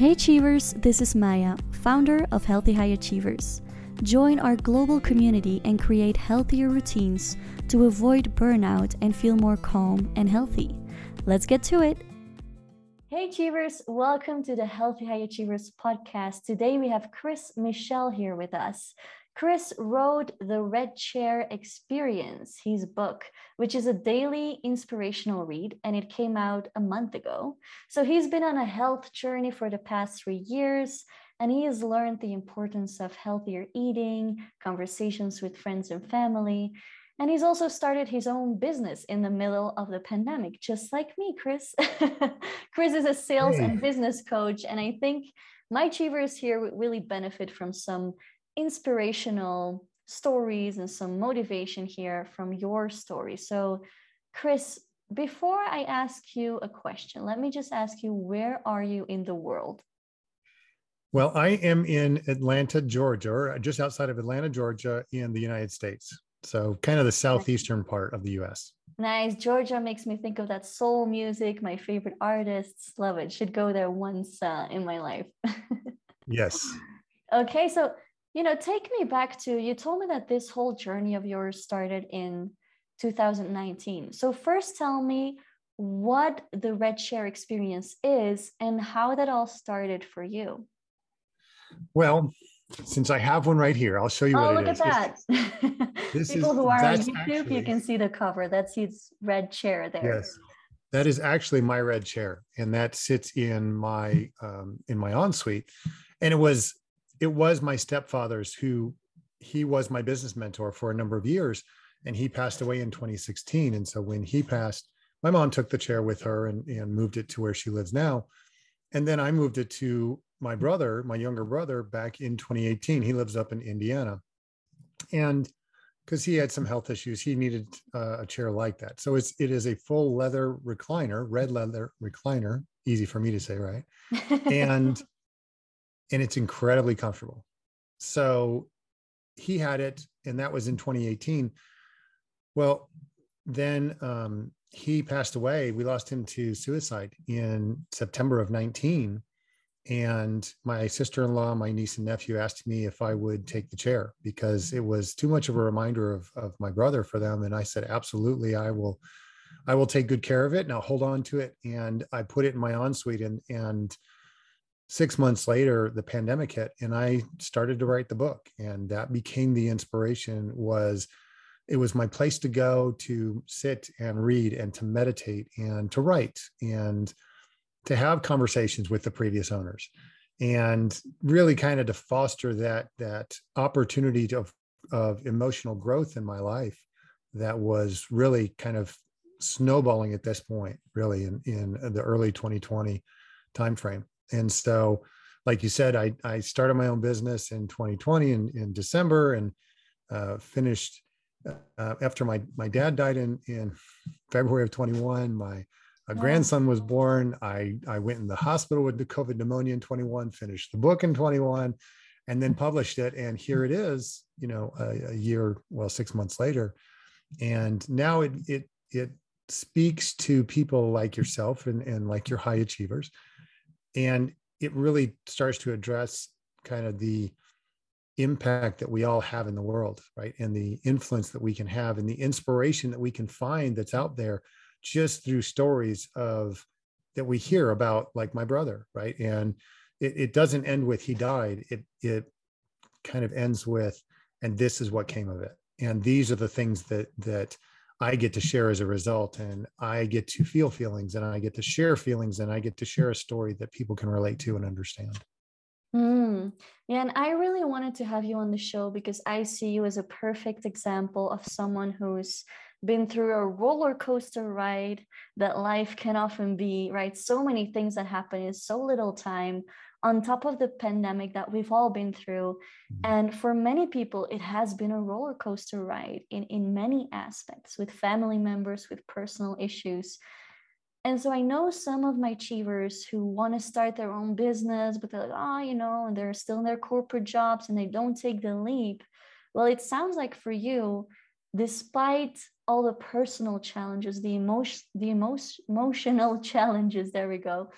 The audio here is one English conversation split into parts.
Hey Achievers, this is Maya, founder of Healthy High Achievers. Join our global community and create healthier routines to avoid burnout and feel more calm and healthy. Let's get to it. Hey Achievers, welcome to the Healthy High Achievers podcast. Today we have Chris Michelle here with us. Chris wrote The Red Chair Experience, his book, which is a daily inspirational read, and it came out a month ago. So he's been on a health journey for the past three years, and he has learned the importance of healthier eating, conversations with friends and family. And he's also started his own business in the middle of the pandemic, just like me, Chris. Chris is a sales and business coach, and I think my achievers here would really benefit from some inspirational stories and some motivation here from your story. So, Chris, before I ask you a question, let me just ask you where are you in the world? Well, I am in Atlanta, Georgia, or just outside of Atlanta, Georgia, in the United States. So, kind of the southeastern part of the US. Nice. Georgia makes me think of that soul music. My favorite artists love it. Should go there once uh, in my life. yes. Okay. So, you know, take me back to you told me that this whole journey of yours started in 2019. So, first tell me what the Red Chair experience is and how that all started for you. Well, since I have one right here, I'll show you oh, what it is. Oh, look at that. This People is, who are on YouTube, actually, you can see the cover. That's his red chair there. Yes. That is actually my red chair, and that sits in my um, in my ensuite. And it was it was my stepfather's who he was my business mentor for a number of years and he passed away in 2016 and so when he passed my mom took the chair with her and, and moved it to where she lives now. And then i moved it to my brother my younger brother back in 2018 he lives up in indiana. And because he had some health issues he needed uh, a chair like that. So it's it is a full leather recliner red leather recliner easy for me to say right? And and it's incredibly comfortable. So he had it, and that was in 2018. Well, then um, he passed away. We lost him to suicide in September of 19. And my sister in law, my niece and nephew asked me if I would take the chair because it was too much of a reminder of, of my brother for them. And I said, absolutely, I will. I will take good care of it and I'll hold on to it. And I put it in my ensuite and and six months later the pandemic hit and i started to write the book. And that became the inspiration was it was my place to go to sit and read and to meditate and to write and to have conversations with the previous owners and really kind of to foster that that opportunity to, of emotional growth in my life that was really kind of snowballing at this point really in, in the early 2020 timeframe and so like you said i i started my own business in 2020 in, in december and uh, finished uh, after my my dad died in in february of 21 my a grandson was born. I i went in the hospital with the covid pneumonia in 21 finished the book in 21 and then published it. And here it is you know a, a year well six months later. And now it it it speaks to people like yourself and, and like your high achievers and it really starts to address kind of the impact that we all have in the world right? And the influence that we can have and the inspiration that we can find that's out there just through stories of that we hear about like my brother right? And it, it doesn't end with he died. It it kind of ends with and this is what came of it. And these are the things that that I get to share as a result, and I get to feel feelings, and I get to share feelings, and I get to share a story that people can relate to and understand. Mm. Yeah, and I really wanted to have you on the show because I see you as a perfect example of someone who's been through a roller coaster ride that life can often be, right? So many things that happen in so little time on top of the pandemic that we've all been through. Mm-hmm. And for many people, it has been a roller coaster ride in, in many aspects with family members, with personal issues. And so I know some of my achievers who want to start their own business, but they're like, oh, you know, and they're still in their corporate jobs and they don't take the leap. Well, it sounds like for you, despite all the personal challenges, the emotion, the emotion, emotional challenges, there we go,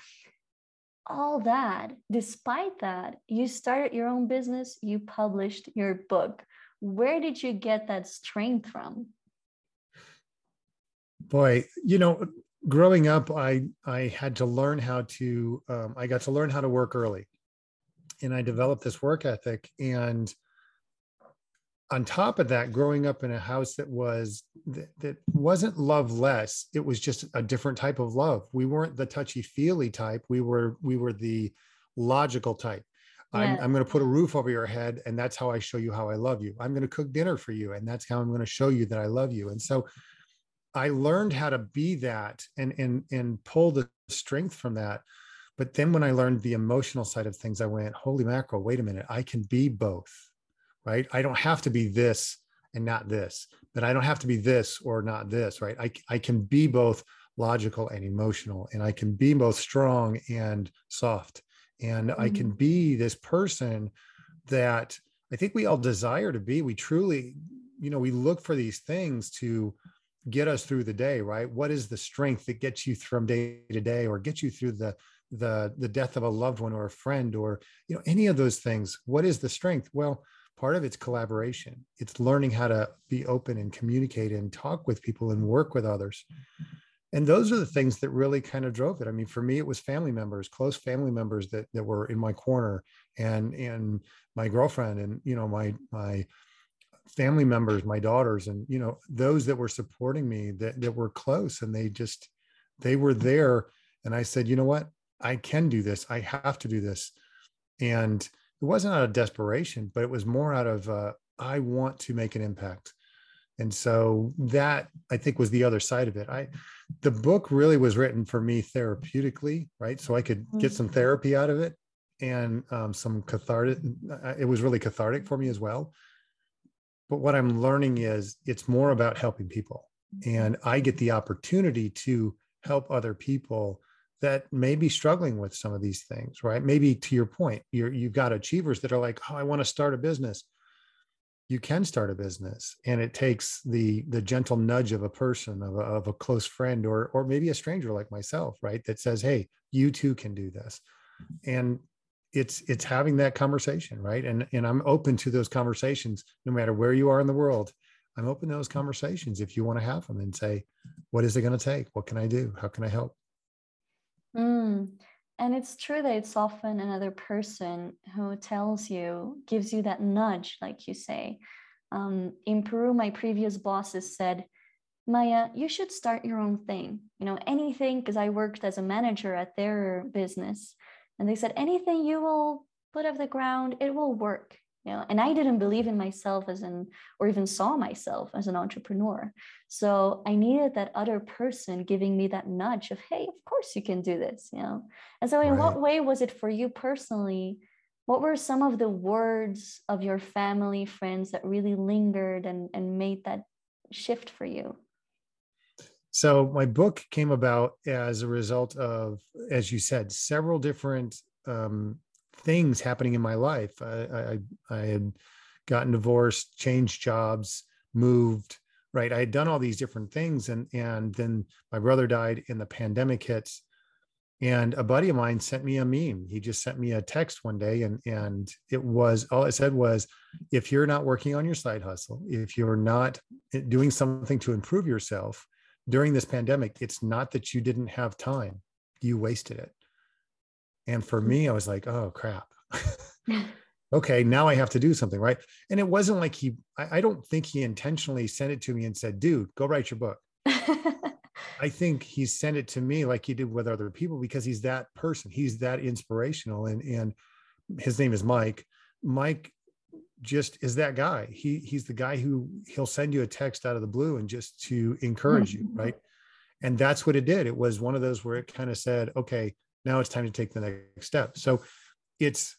all that, despite that, you started your own business, you published your book. Where did you get that strength from? Boy, you know, growing up, I I had to learn how to. Um, I got to learn how to work early, and I developed this work ethic. And on top of that, growing up in a house that was that, that wasn't love less, it was just a different type of love. We weren't the touchy feely type. We were we were the logical type. I'm, I'm going to put a roof over your head, and that's how I show you how I love you. I'm going to cook dinner for you, and that's how I'm going to show you that I love you. And so, I learned how to be that and and and pull the strength from that. But then when I learned the emotional side of things, I went, holy mackerel, wait a minute, I can be both right? I don't have to be this and not this, but I don't have to be this or not this, right? I, I can be both logical and emotional, and I can be both strong and soft. And mm-hmm. I can mm-hmm. be this person that I think we all desire to be. We truly, you know, we look for these things to get us through the day, right? What is the strength that gets you from day to day or gets you through the the the death of a loved one or a friend or you know any of those things what is the strength well part of it's collaboration. It's learning how to be open and communicate and talk with people and work with others. And those are the things that really kind of drove it. I mean for me it was family members close family members that that were in my corner and and my girlfriend and you know my my family members my daughters and you know those that were supporting me that that were close and they just they were there. And i said you know what? I can do this. I have to do this. And it wasn't out of desperation, but it was more out of uh, I want to make an impact. And so that I think was the other side of it. I the book really was written for me therapeutically, right? So I could get some mm-hmm. therapy out of it and um, some cathartic. Uh, it was really cathartic for me as well. But what I'm learning is it's more about helping people, and I get the opportunity to help other people that may be struggling with some of these things, right? Maybe to your point, you're, you've got achievers that are like, oh, I want to start a business. You can start a business, and it takes the the gentle nudge of a person, of a, of a close friend, or or maybe a stranger like myself, right? That says, hey, you too can do this, and it's it's having that conversation, right? And and I'm open to those conversations, no matter where you are in the world. I'm open to those conversations if you want to have them and say, what is it going to take? What can I do? How can I help? Mm. And it's true that it's often another person who tells you, gives you that nudge, like you say. Um, in Peru, my previous bosses said, Maya, you should start your own thing. You know, anything, because I worked as a manager at their business. And they said, anything you will put off the ground, it will work you know? And i didn't believe in myself as an or even saw myself as an entrepreneur. So i needed that other person giving me that nudge of hey of course you can do this you know? And so in right. what way was it for you personally? What were some of the words of your family friends that really lingered and, and made that shift for you? So my book came about as a result of as you said several different um, things happening in my life. I, I, I had gotten divorced, changed jobs, moved, right? I had done all these different things. And, and then my brother died and the pandemic hits. And a buddy of mine sent me a meme. He just sent me a text one day, and and it was all it said was, if you're not working on your side hustle, if you're not doing something to improve yourself during this pandemic, it's not that you didn't have time, you wasted it. And for me, I was like, oh crap. okay, now I have to do something, right? And it wasn't like he, I, I, don't think he intentionally sent it to me and said, dude, go write your book. I think he sent it to me like he did with other people because he's that person. He's that inspirational. And and his name is Mike. Mike just is that guy. He he's the guy who he'll send you a text out of the blue and just to encourage you, mm-hmm. right? And that's what it did. It was one of those where it kind of said, okay, now it's time to take the next step. So it's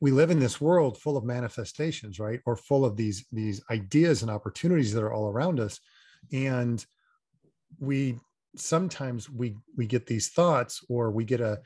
we live in this world full of manifestations right? Or full of these these ideas and opportunities that are all around us. And we sometimes we we get these thoughts or we get a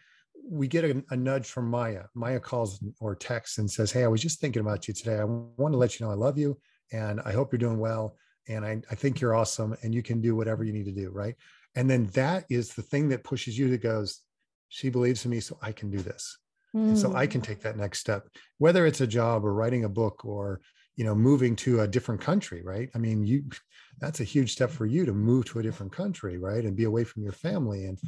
we get a, a, nudge from maya. Maya calls or texts and says hey i was just thinking about you today. I want to let you know i love you and i hope you're doing well and I, I think you're awesome and you can do whatever you need to do right? And then that is the thing that pushes you that goes she believes in me so i can do this. Mm. and so i can mm. take that next step whether it's a job or writing a book or you know moving to a different country right? I mean you that's a huge step for you to move to a different country right? And be away from your family and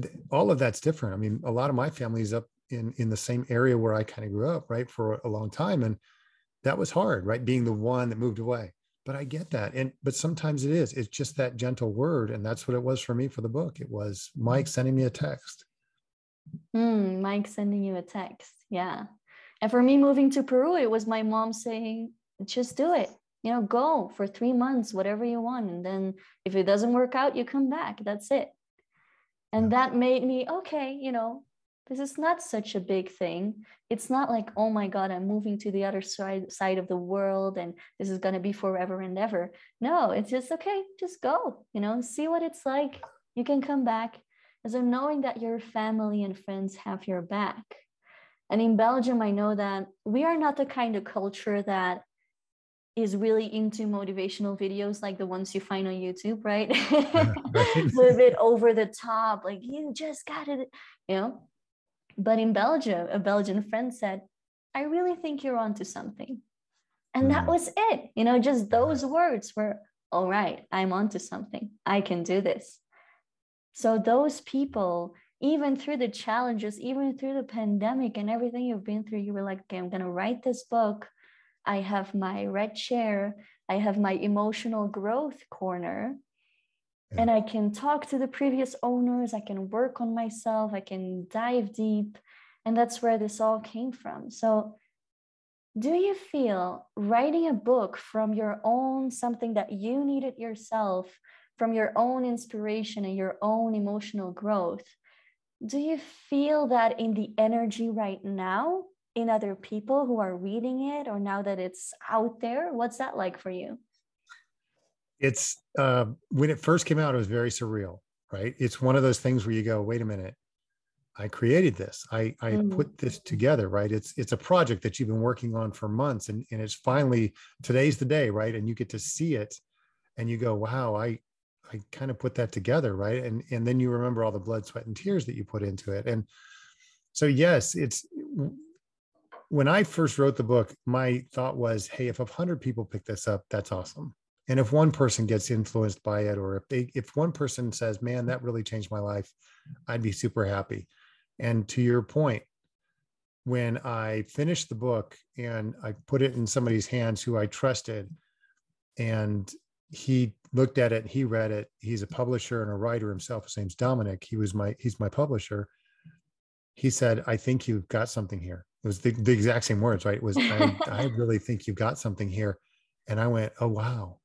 th- all of that's different. I mean a lot of my family is up in in the same area where i kind of grew up right for a long time and that was hard right being the one that moved away. But i get that and but sometimes it is. It's just that gentle word and that's what it was for me for the book. It was mike sending me a text mm, mike sending you a text yeah and for me moving to Peru, it was my mom saying, just do it. You know, go for three months, whatever you want. And then if it doesn't work out, you come back. That's it. And that made me, okay, you know, this is not such a big thing. It's not like, oh my God, I'm moving to the other side, side of the world and this is going to be forever and ever. No, it's just, okay, just go, you know, see what it's like. You can come back. So knowing that your family and friends have your back and in Belgium, I know that we are not the kind of culture that is really into motivational videos like the ones you find on YouTube, right? Yeah, a little bit over the top, like you just got it, you know. But in Belgium, a Belgian friend said, I really think you're onto something. And mm. that was it, you know, just those words were, all right, I'm onto something. I can do this. So those people even through the challenges, even through the pandemic and everything you've been through, you were like, okay, I'm going to write this book. I have my red chair. I have my emotional growth corner. Yeah. And I can talk to the previous owners. I can work on myself. I can dive deep. And that's where this all came from. So, do you feel writing a book from your own, something that you needed yourself, from your own inspiration and your own emotional growth? do you feel that in the energy right now in other people who are reading it or now that it's out there what's that like for you? It's uh, when it first came out it was very surreal right? It's one of those things where you go wait a minute. I created this. I i mm. put this together right? It's it's a project that you've been working on for months and and it's finally today's the day right? And you get to see it and you go wow i I kind of put that together, right? And and then you remember all the blood, sweat, and tears that you put into it. And so yes, it's when I first wrote the book, my thought was, hey, if a hundred people pick this up, that's awesome. And if one person gets influenced by it, or if they if one person says, man, that really changed my life, I'd be super happy. And to your point, when I finished the book and I put it in somebody's hands who I trusted, and he looked at it he read it. He's a mm-hmm. publisher and a writer himself his name's dominic. He was my he's my publisher. He said i think you've got something here. It was the, the exact same words right? It was I, I really think you've got something here. And i went oh wow.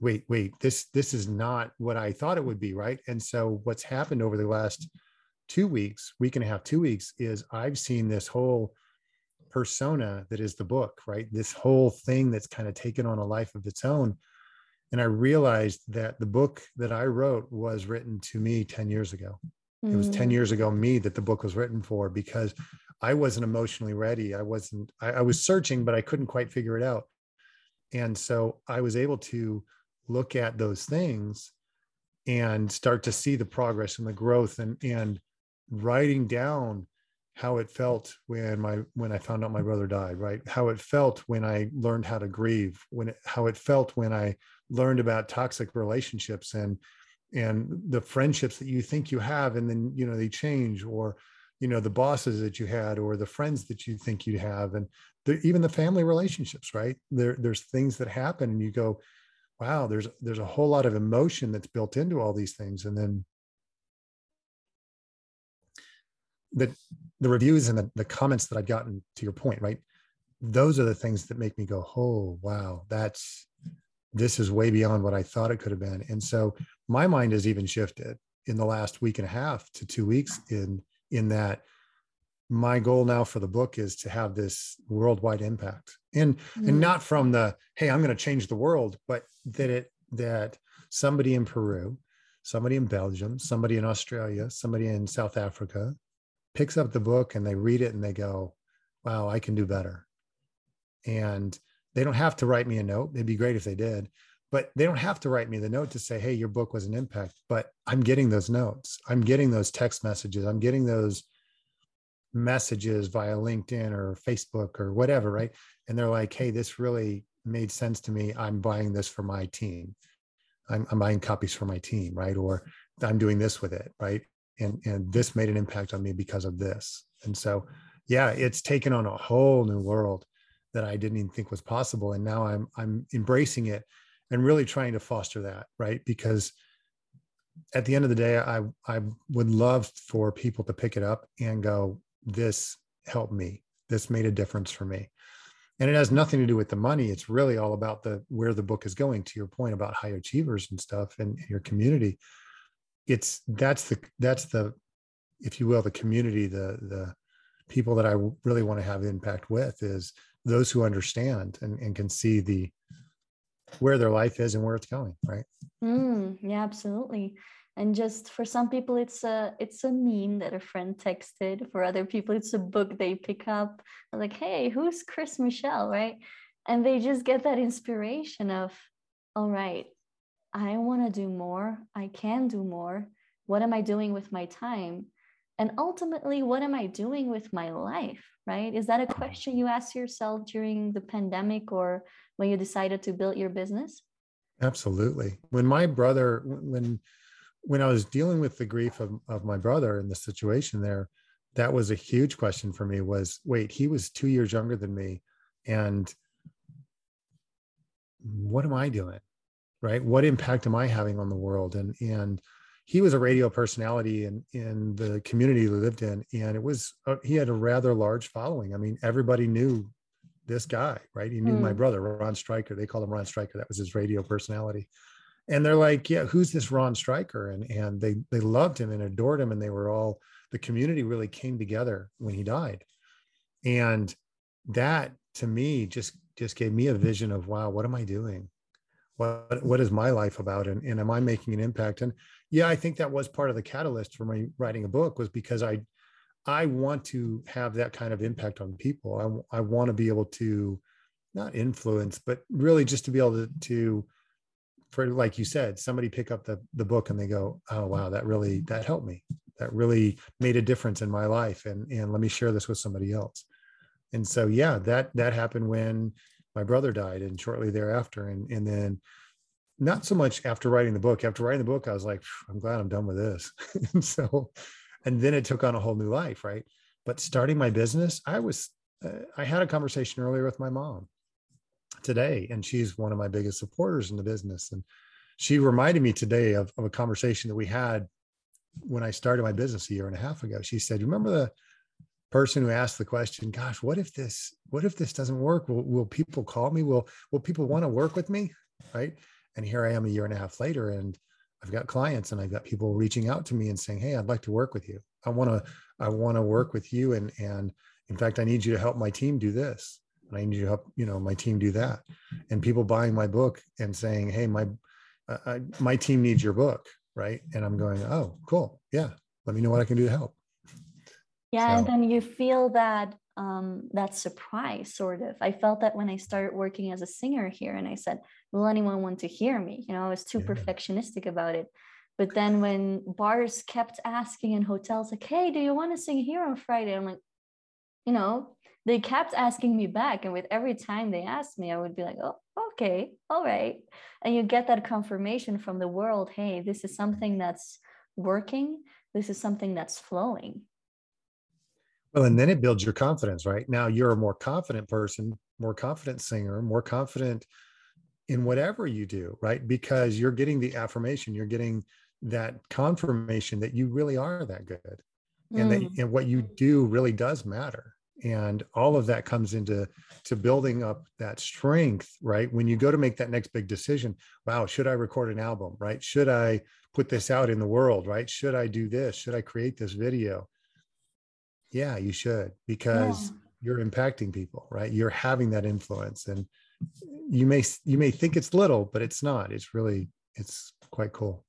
Wait wait this this is not what i thought it would be right? And so what's happened over the last two weeks week and a half two weeks is i've seen this whole persona that is the book, right? This whole thing that's kind of taken on a life of its own. And I realized that the book that I wrote was written to me 10 years ago. Mm. It was 10 mm. years ago, me that the book was written for because I wasn't emotionally ready. I wasn't, I, I was searching, but I couldn't quite figure it out. And so I was able to look at those things and start to see the progress and the growth and and writing down how it felt when my when I found out my brother died, right? How it felt when I learned how to grieve, when it, how it felt when I learned about toxic relationships and and the friendships that you think you have and then you know they change or you know the bosses that you had or the friends that you think you have and the, even the family relationships right there there's things that happen and you go wow there's there's a whole lot of emotion that's built into all these things and then the the reviews and the, the comments that I've gotten to your point, right? Those are the things that make me go, oh wow, that's this is way beyond what I thought it could have been. And so my mind has even shifted in the last week and a half to two weeks in in that my goal now for the book is to have this worldwide impact and mm-hmm. and not from the hey i'm going to change the world but that it that somebody in peru somebody in belgium somebody in australia somebody in south africa picks up the book and they read it and they go, wow, I can do better. And they don't have to write me a note. It'd be great if they did, but they don't have to write me the note to say, hey, your book was an impact. But I'm getting those notes. I'm getting those text messages. I'm getting those messages via LinkedIn or Facebook or whatever, right? And they're like, hey, this really made sense to me. I'm buying this for my team. I'm, I'm buying copies for my team, right? Or I'm doing this with it, right? And and this made an impact on me because of this. And so, yeah, it's taken on a whole new world that I didn't even think was possible. And now I'm I'm embracing it and really trying to foster that, right? Because at the end of the day, I I would love for people to pick it up and go, this helped me. This made a difference for me. And it has nothing to do with the money. It's really all about the where the book is going. To your point about high achievers and stuff and your community, it's that's the that's the, if you will, the community, the the people that I really want to have impact with is those who understand and, and can see the where their life is and where it's going right? Mm, yeah absolutely. And just for some people it's a it's a meme that a friend texted. For other people it's a book they pick up. Like hey who's chris michelle? Right? And they just get that inspiration of all right i want to do more. I can do more. What am i doing with my time and ultimately what am i doing with my life right is that a question you asked yourself during the pandemic or when you decided to build your business absolutely when my brother when when I was dealing with the grief of, of my brother and the situation there, that was a huge question for me was wait, he was two years younger than me. And what am I doing? Right. What impact am I having on the world? And, and he was a radio personality in, in the community he lived in. And it was, uh, he had a rather large following. I mean, everybody knew this guy, right? He knew mm. my brother, Ron Stryker. They called him Ron Stryker. That was his radio personality and they're like, yeah, who's this Ron Stryker? And and they they loved him and adored him, and they were all the community really came together when he died, and that to me just just gave me a vision of wow, what am I doing? What what is my life about? And and am I making an impact? And yeah, I think that was part of the catalyst for my writing a book was because I I want to have that kind of impact on people. I I want to be able to not influence, but really just to be able to, to for like you said somebody pick up the the book and they go oh wow that really that helped me that really made a difference in my life and and let me share this with somebody else and so yeah that that happened when my brother died and shortly thereafter and and then not so much after writing the book after writing the book i was like i'm glad i'm done with this. And so and then it took on a whole new life right? But starting my business i was uh, i had a conversation earlier with my mom today and she's one of my biggest supporters in the business and she reminded me today of, of a conversation that we had when i started my business a year and a half ago. She said remember the person who asked the question gosh what if this what if this doesn't work? Will, will people call me? Will will people want to work with me right and here i am a year and a half later and i've got clients and i've got people reaching out to me and saying hey i'd like to work with you i want to i want to work with you and and in fact i need you to help my team do this and I need you to help, you know, my team do that. And people buying my book and saying, "Hey, my uh, I, my team needs your book," right? And I'm going, "Oh, cool, yeah. Let me know what I can do to help." Yeah, so. and then you feel that um, that surprise, sort of. I felt that when I started working as a singer here, and I said, "Will anyone want to hear me?" You know, I was too yeah. perfectionistic about it. But then when bars kept asking in hotels, like, "Hey, do you want to sing here on Friday?" I'm like, you know, they kept asking me back. And with every time they asked me, I would be like, oh, okay, all right. And you get that confirmation from the world hey, this is something that's working, this is something that's flowing. Well, and then it builds your confidence, right? Now you're a more confident person, more confident singer, more confident in whatever you do, right? Because you're getting the affirmation, you're getting that confirmation that you really are that good. And mm. that and what you do really does matter and all of that comes into to building up that strength right when you go to make that next big decision wow should i record an album right should i put this out in the world right should i do this should i create this video yeah you should because yeah. you're impacting people right you're having that influence and you may you may think it's little but it's not. It's really it's quite cool.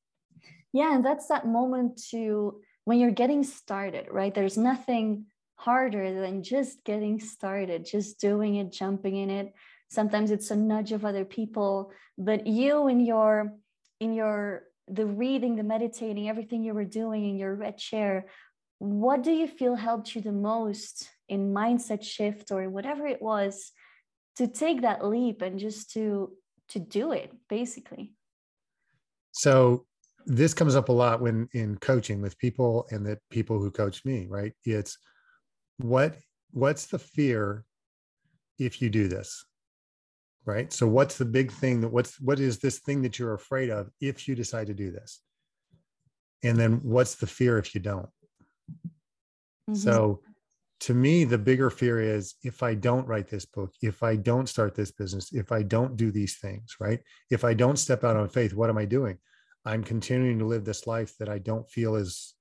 Yeah and that's that moment to when you're getting started right? There's nothing harder than just getting started, just doing it, jumping in it. sometimes it's a nudge of other people but you in your in your the reading the meditating everything you were doing in your red chair what do you feel helped you the most in mindset shift or whatever it was to take that leap and just to to do it basically. So this comes up a lot when in coaching with people and the people who coach me right? It's what what's the fear if you do this right? So what's the big thing that what's what is this thing that you're afraid of if you decide to do this? And then what's the fear if you don't? Mm-hmm. so to me the bigger fear is if i don't write this book if i don't start this business if i don't do these things right? If i don't step out on faith what am i doing? I'm continuing to live this life that i don't feel is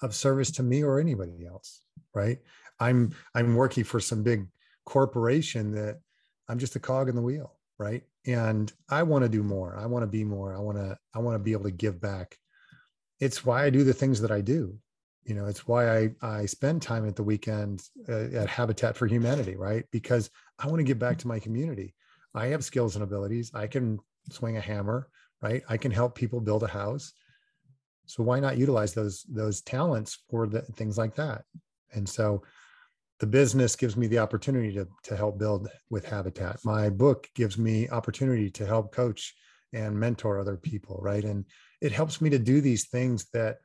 of service to me or anybody else right? I'm i'm working for some big corporation that i'm just a cog in the wheel right? And i want to do more. I want to be more. I want to i want to be able to give back. It's why i do the things that i do you know it's why i i spend time at the weekend uh, at habitat for humanity right? Because i want to give back to my community. I have skills and abilities. I can swing a hammer right? I can help people build a house. So why not utilize those those talents for the things like that? And so the business gives me the opportunity to, to help build with habitat. My book gives me opportunity to help coach and mentor other people right? And it helps me to do these things that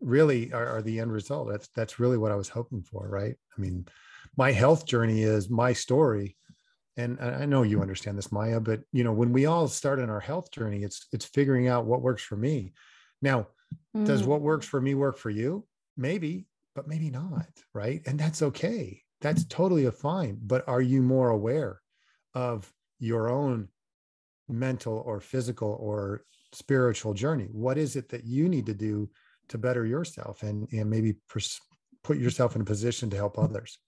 really are, are, the end result. That's that's really what I was hoping for, right? I mean, my health journey is my story, and I know you understand this, Maya. But you know, when we all start in our health journey, it's it's figuring out what works for me. Now, mm. does what works for me work for you? Maybe, but maybe not, right? And that's okay. That's totally a fine. But are you more aware of your own mental or physical or spiritual journey? What is it that you need to do to better yourself and and maybe pers- put yourself in a position to help others.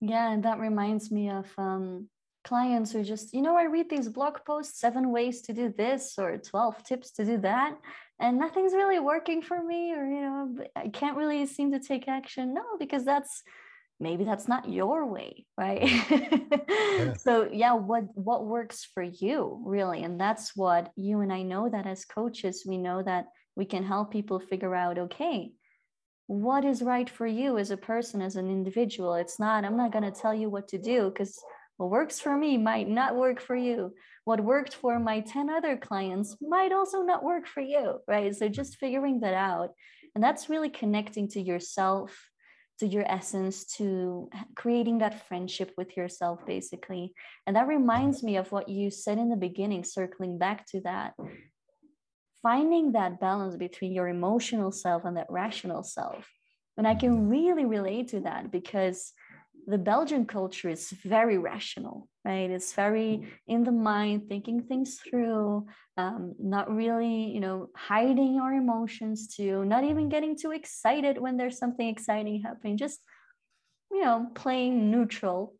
Yeah and that reminds me of um, clients who just you know i read these blog posts seven ways to do this or 12 tips to do that and nothing's really working for me or you know i can't really seem to take action. No because that's maybe that's not your way right? Yeah. so yeah what what works for you really? And that's what you and i know that as coaches we know that we can help people figure out okay what is right for you as a person as an individual? It's not i'm not going to tell you what to do because what works for me might not work for you. What worked for my 10 other clients might also not work for you right? So just figuring that out. And that's really connecting to yourself to your essence to creating that friendship with yourself basically. And that reminds me of what you said in the beginning circling back to that finding that balance between your emotional self and that rational self. And I can really relate to that because the Belgian culture is very rational, right? It's very in the mind, thinking things through, um, not really, you know, hiding our emotions too, not even getting too excited when there's something exciting happening, just, you know, playing neutral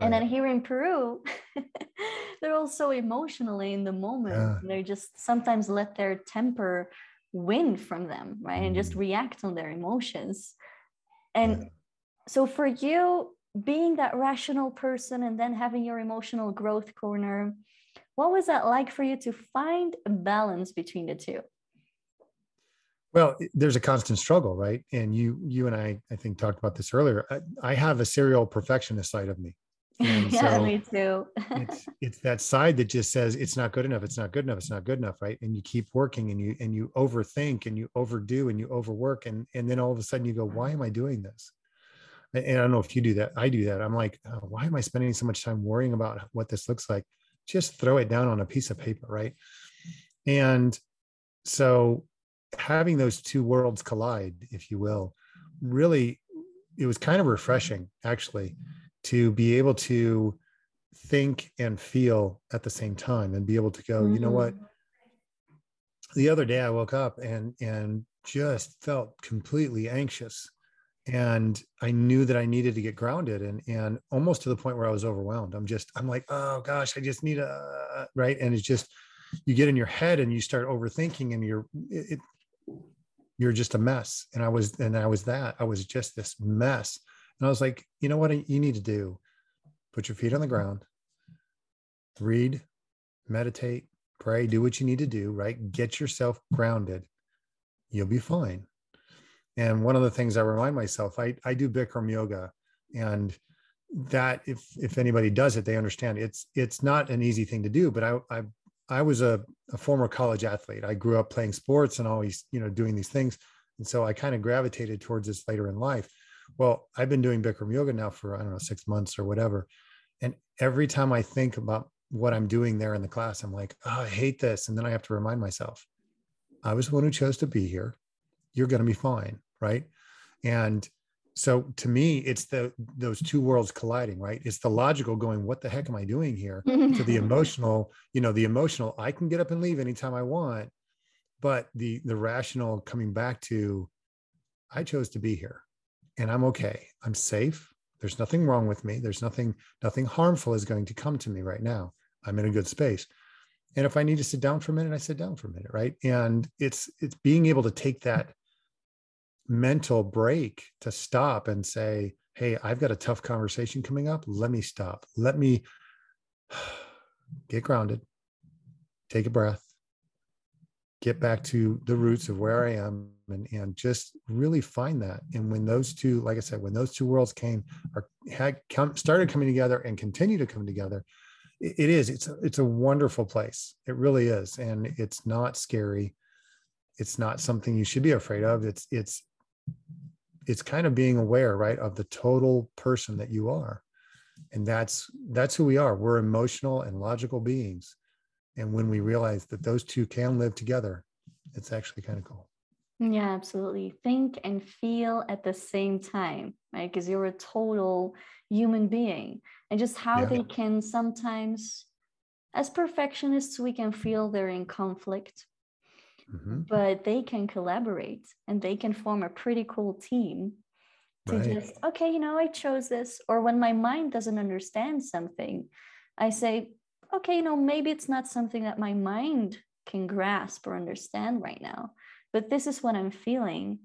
and then here in Peru, they're all so emotionally in the moment. Yeah. They just sometimes let their temper win from them, right? Mm. And just mm. react on their emotions. And yeah. so for you, being that rational person and then having your emotional growth corner, what was that like for you to find a balance between the two? Well, there's a constant struggle, right? And you, you and I, I think talked about this earlier. I, I have a serial perfectionist side of me, and yeah, so me too. it's it's that side that just says it's not good enough, it's not good enough, it's not good enough, right? And you keep working and you and you overthink and you overdo and you overwork and and then all of a sudden you go, why mm-hmm. am I doing this? And, and I don't know if you do that. I do that. I'm like, oh, why am I spending so much time worrying about what this looks like? Just throw it down on a piece of paper, right? And so having those two worlds collide, if you will, really it was kind of refreshing actually to be able to think and feel at the same time and be able to go mm-hmm. you know what? Mm-hmm. the other day i woke up and and just felt completely anxious. And i knew that i needed to get grounded and and almost to the point where i was overwhelmed. I'm just i'm like oh gosh i just need a right? And it's just you get in your head and you start overthinking and you're it, you're just a mess. And i was and i was that. I was just this mess and I was like, you know what you need to do? Put your feet on the ground, read, meditate, pray, do what you need to do, right? Get yourself grounded. You'll be fine. And one of the things I remind myself, I, I do Bikram yoga and that if if anybody does it, they understand it's it's not an easy thing to do. But I I I was a, a former college athlete. I grew up playing sports and always, you know, doing these things. And so I kind of gravitated towards this later in life. Well, I've been doing Bikram yoga now for, I don't know, six months or whatever. And every time I think about what I'm doing there in the class, I'm like, oh, I hate this. And then I have to remind myself, I was the one who chose to be here. You're going to be fine. Right. And so to me, it's the those two worlds colliding, right? It's the logical going, what the heck am I doing here? to the emotional, you know, the emotional, I can get up and leave anytime I want. But the the rational coming back to, I chose to be here and I'm okay. I'm safe. There's nothing wrong with me. There's nothing, nothing harmful is going to come to me right now. I'm in a good space. And if I need to sit down for a minute, I sit down for a minute, right? And it's it's being able to take that mental break to stop and say, hey, I've got a tough conversation coming up. Let me stop. Let me get grounded, take a breath, get back to the roots of where I am and, just really find that. And when those two, like I said, when those two worlds came or had come, started coming together and continue to come together, it, is, it's it's a wonderful place. It really is. And it's not scary. It's not something you should be afraid of. It's, it's, it's kind of being aware, right, of the total person that you are. And that's, that's who we are. We're emotional and logical beings and when we realize that those two can live together it's actually kind of cool yeah absolutely think and feel at the same time right because you're a total human being and just how yeah. they can sometimes as perfectionists we can feel they're in conflict mm-hmm. but they can collaborate and they can form a pretty cool team to right. just okay you know i chose this or when my mind doesn't understand something i say okay, you know, maybe it's not something that my mind can grasp or understand right now, but this is what I'm feeling.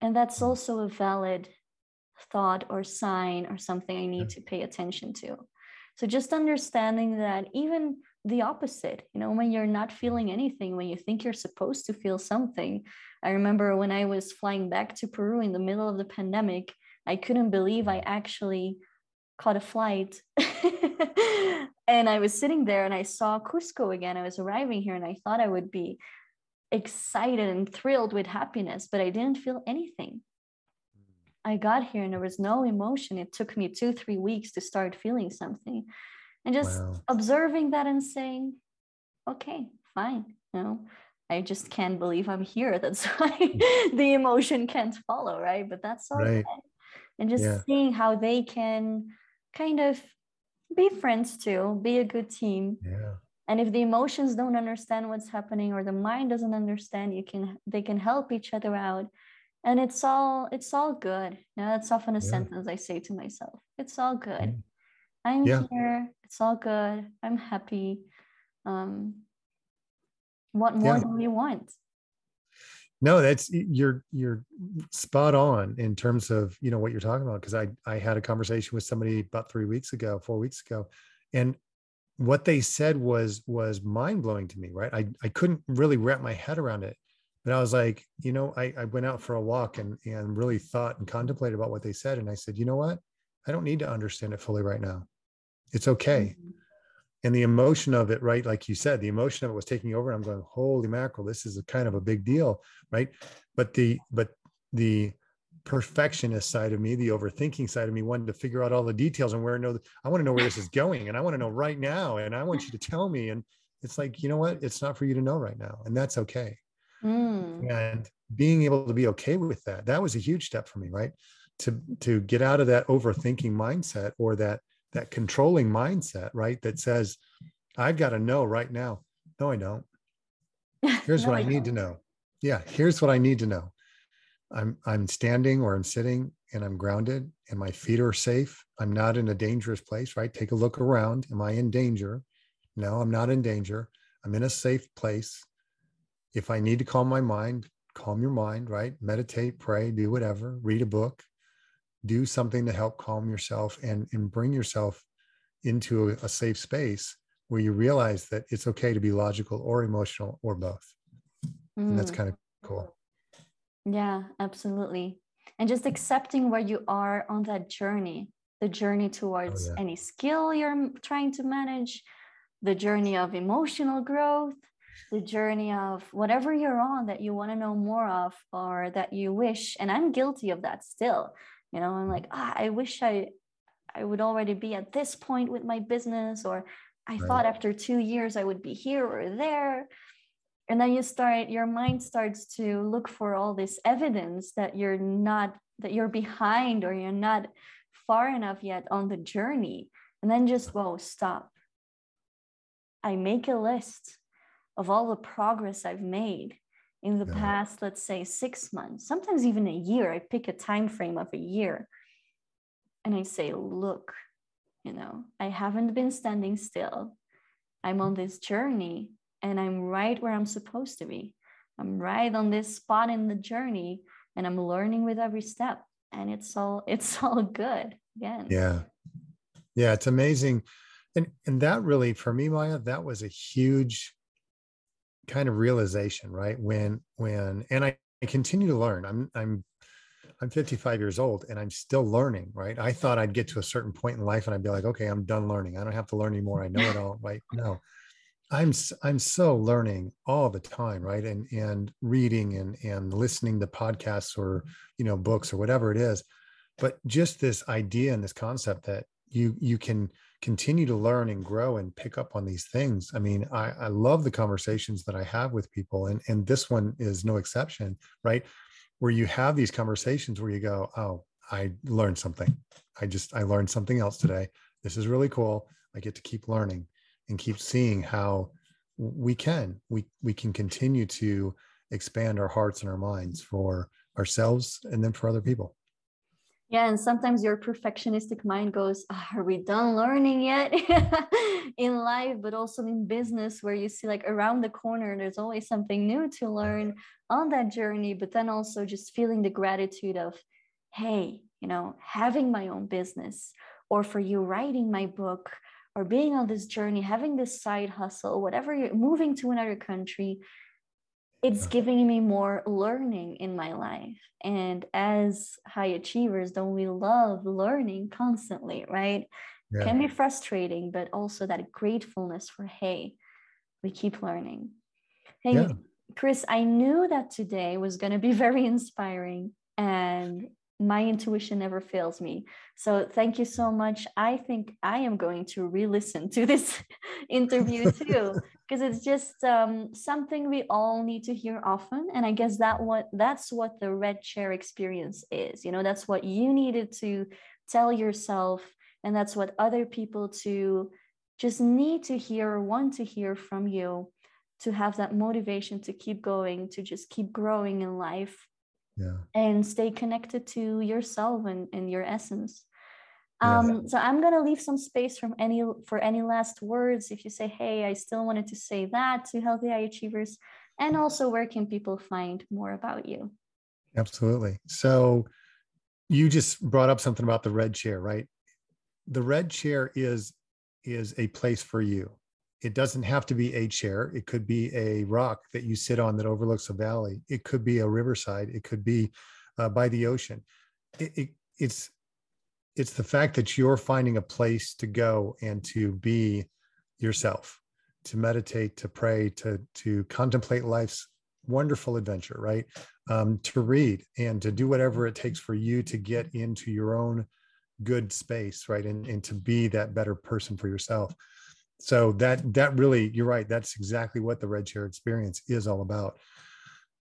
And that's mm. also a valid thought or sign or something I need to pay attention to. So just understanding that even the opposite, you know, when you're not feeling anything, when you think you're supposed to feel something. I remember when I was flying back to Peru in the middle of the pandemic, I couldn't believe I actually caught a flight and I was sitting there and I saw Cusco again. I was arriving here and I thought I would be excited and thrilled with happiness, but I didn't feel anything. Hmm. I got here and there was no emotion. It took me two, three weeks to start feeling something. And just wow. observing that and saying, okay, fine. You know, I just can't believe I'm here. That's why the emotion can't follow, right? But that's all right. And just yeah. seeing how they can kind of be friends too be a good team yeah and if the emotions don't understand what's happening or the mind doesn't understand you can they can help each other out. And it's all it's all good. Now that's often a yeah. sentence i say to myself. It's all good. Mm. i'm yeah. here. It's all good. I'm happy. Um what more do you want? No that's you're you're spot on in terms of you know what you're talking about. Because i i had a conversation with somebody about three weeks ago four weeks ago and what they said was was mind-blowing to me right? I i couldn't really wrap my head around it but i was like you know i i went out for a walk and and really thought and contemplated about what they said and i said you know what? I don't need to understand it fully right now. It's okay. Mm-hmm. And the emotion of it right like you said the emotion of it was taking over i'm going holy mackerel this is a kind of a big deal right? But the but the perfectionist side of me the overthinking side of me wanted to figure out all the details and where know i want to know where this is going and i want to know right now and i want you to tell me and it's like you know what it's not for you to know right now and that's okay mm. and being able to be okay with that that was a huge step for me right to to get out of that overthinking mindset or that that controlling mindset, right? That says, I've got to know right now. No, I don't. Here's no, what I, I need to know. Yeah, here's what I need to know. I'm I'm standing or I'm sitting and I'm grounded and my feet are safe. I'm not in a dangerous place, right? Take a look around. Am I in danger? No, I'm not in danger. I'm in a safe place. If I need to calm my mind, calm your mind, right? Meditate, pray, do whatever, read a book, do something to help calm yourself and, and bring yourself into a, a safe space where you realize that it's okay to be logical or emotional or both. Mm. And that's mm. kind of cool. Yeah, absolutely. And just accepting where you are on that journey, the journey towards oh, yeah. any skill you're trying to manage, the journey of emotional growth, the journey of whatever you're on that you want to know more of or that you wish. And I'm guilty of that still. You know, I'm like, ah, I wish I I would already be at this point with my business, or I right. thought after two years I would be here or there. And then you start, your mind starts to look for all this evidence that you're not, that you're behind or you're not far enough yet on the journey. And then just, whoa, stop. I make a list of all the progress I've made in the yeah. past, let's say six months, sometimes even a year. I pick a time frame of a year and I say, look, you know, I haven't been standing still. I'm on this journey and I'm right where I'm supposed to be. I'm right on this spot in the journey and I'm learning with every step and it's all it's all good again. Yeah. Yeah, it's amazing. And and that really for me Maya that was a huge kind of realization, right? When when and I, I continue to learn. I'm I'm I'm 55 years old and I'm still learning, right? I thought I'd get to a certain point in life and I'd be like, okay, I'm done learning. I don't have to learn anymore. I know it all, right? No, I'm I'm so learning all the time, right? And and reading and and listening to podcasts or you know books or whatever it is. But just this idea and this concept that you you can continue to learn and grow and pick up on these things. I mean, I, I love the conversations that I have with people, and and this one is no exception, right? where you have these conversations where you go, oh, I learned something. I just, I learned something else today. This is really cool. I get to keep learning and keep seeing how we can, we, we can continue to expand our hearts and our minds for ourselves and then for other people. Yeah, and sometimes your perfectionistic mind goes, oh, Are we done learning yet in life, but also in business, where you see like around the corner, there's always something new to learn on that journey, but then also just feeling the gratitude of, Hey, you know, having my own business, or for you writing my book, or being on this journey, having this side hustle, whatever you're moving to another country, it's giving me more learning in my life. And as high achievers, don't we love learning constantly, right? Yeah. Can be frustrating, but also that gratefulness for, hey, we keep learning. Hey, yeah. Chris, I knew that today was going to be very inspiring and my intuition never fails me. So thank you so much. I think I am going to re-listen to this interview too, because it's just um, something we all need to hear often. And I guess that what that's what the red chair experience is. You know, that's what you needed to tell yourself, and that's what other people to just need to hear or want to hear from you to have that motivation to keep going, to just keep growing in life yeah. and stay connected to yourself and, and your essence. Um, yeah. so i'm going to leave some space from any for any last words. If you say hey i still wanted to say that to healthy high achievers and also where can people find more about you? Absolutely. So you just brought up something about the red chair right? The red chair is is a place for you it doesn't have to be a chair. It could be a rock that you sit on that overlooks a valley. It could be a riverside. It could be uh, by the ocean. It, it, it's it's the fact that you're finding a place to go and to be yourself, to meditate, to pray, to to contemplate life's wonderful adventure, right? Um, to read and to do whatever it takes for you to get into your own good space, right? And, and to be that better person for yourself so that that really you're right that's exactly what the red chair experience is all about.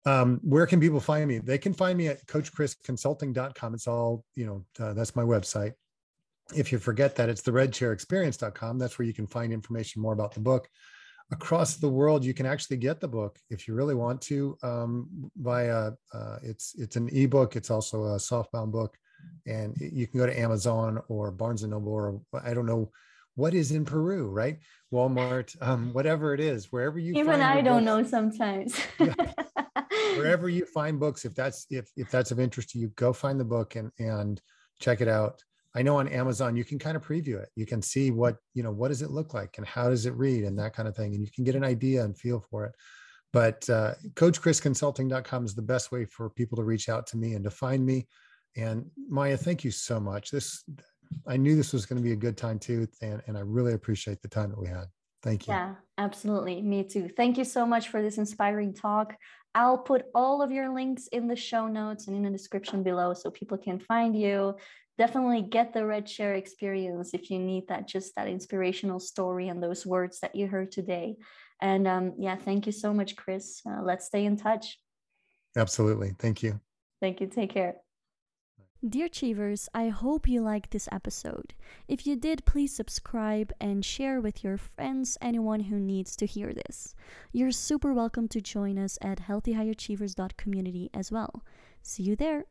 Um, where can people find me? They can find me at coachchrisconsulting.com it's all you know uh, that's my website. If you forget that it's the redchairexperience.com that's where you can find information more about the book. Across the world you can actually get the book if you really want to um, via uh, it's it's an ebook. It's also a softbound book. And you can go to amazon or barnes and noble or i don't know what is in Peru, right? Walmart, um, whatever it is, wherever you even I don't books, know sometimes. yeah, wherever you find books, if that's if if that's of interest to you, go find the book and and check it out. I know on Amazon you can kind of preview it. You can see what, you know, what does it look like and how does it read and that kind of thing. And you can get an idea and feel for it. But uh, CoachChrisConsulting.com is the best way for people to reach out to me and to find me. And Maya, thank you so much. This I knew this was going to be a good time too, and, and I really appreciate the time that we had. Thank you. Yeah, absolutely. Me too. Thank you so much for this inspiring talk. I'll put all of your links in the show notes and in the description below so people can find you. Definitely get the Red Chair experience if you need that, just that inspirational story and those words that you heard today. And um, yeah, thank you so much, Chris. Uh, let's stay in touch. Absolutely. Thank you. Thank you. Take care. Dear Achievers, I hope you liked this episode. If you did, please subscribe and share with your friends, anyone who needs to hear this. You're super welcome to join us at healthyhighachievers.community as well. See you there.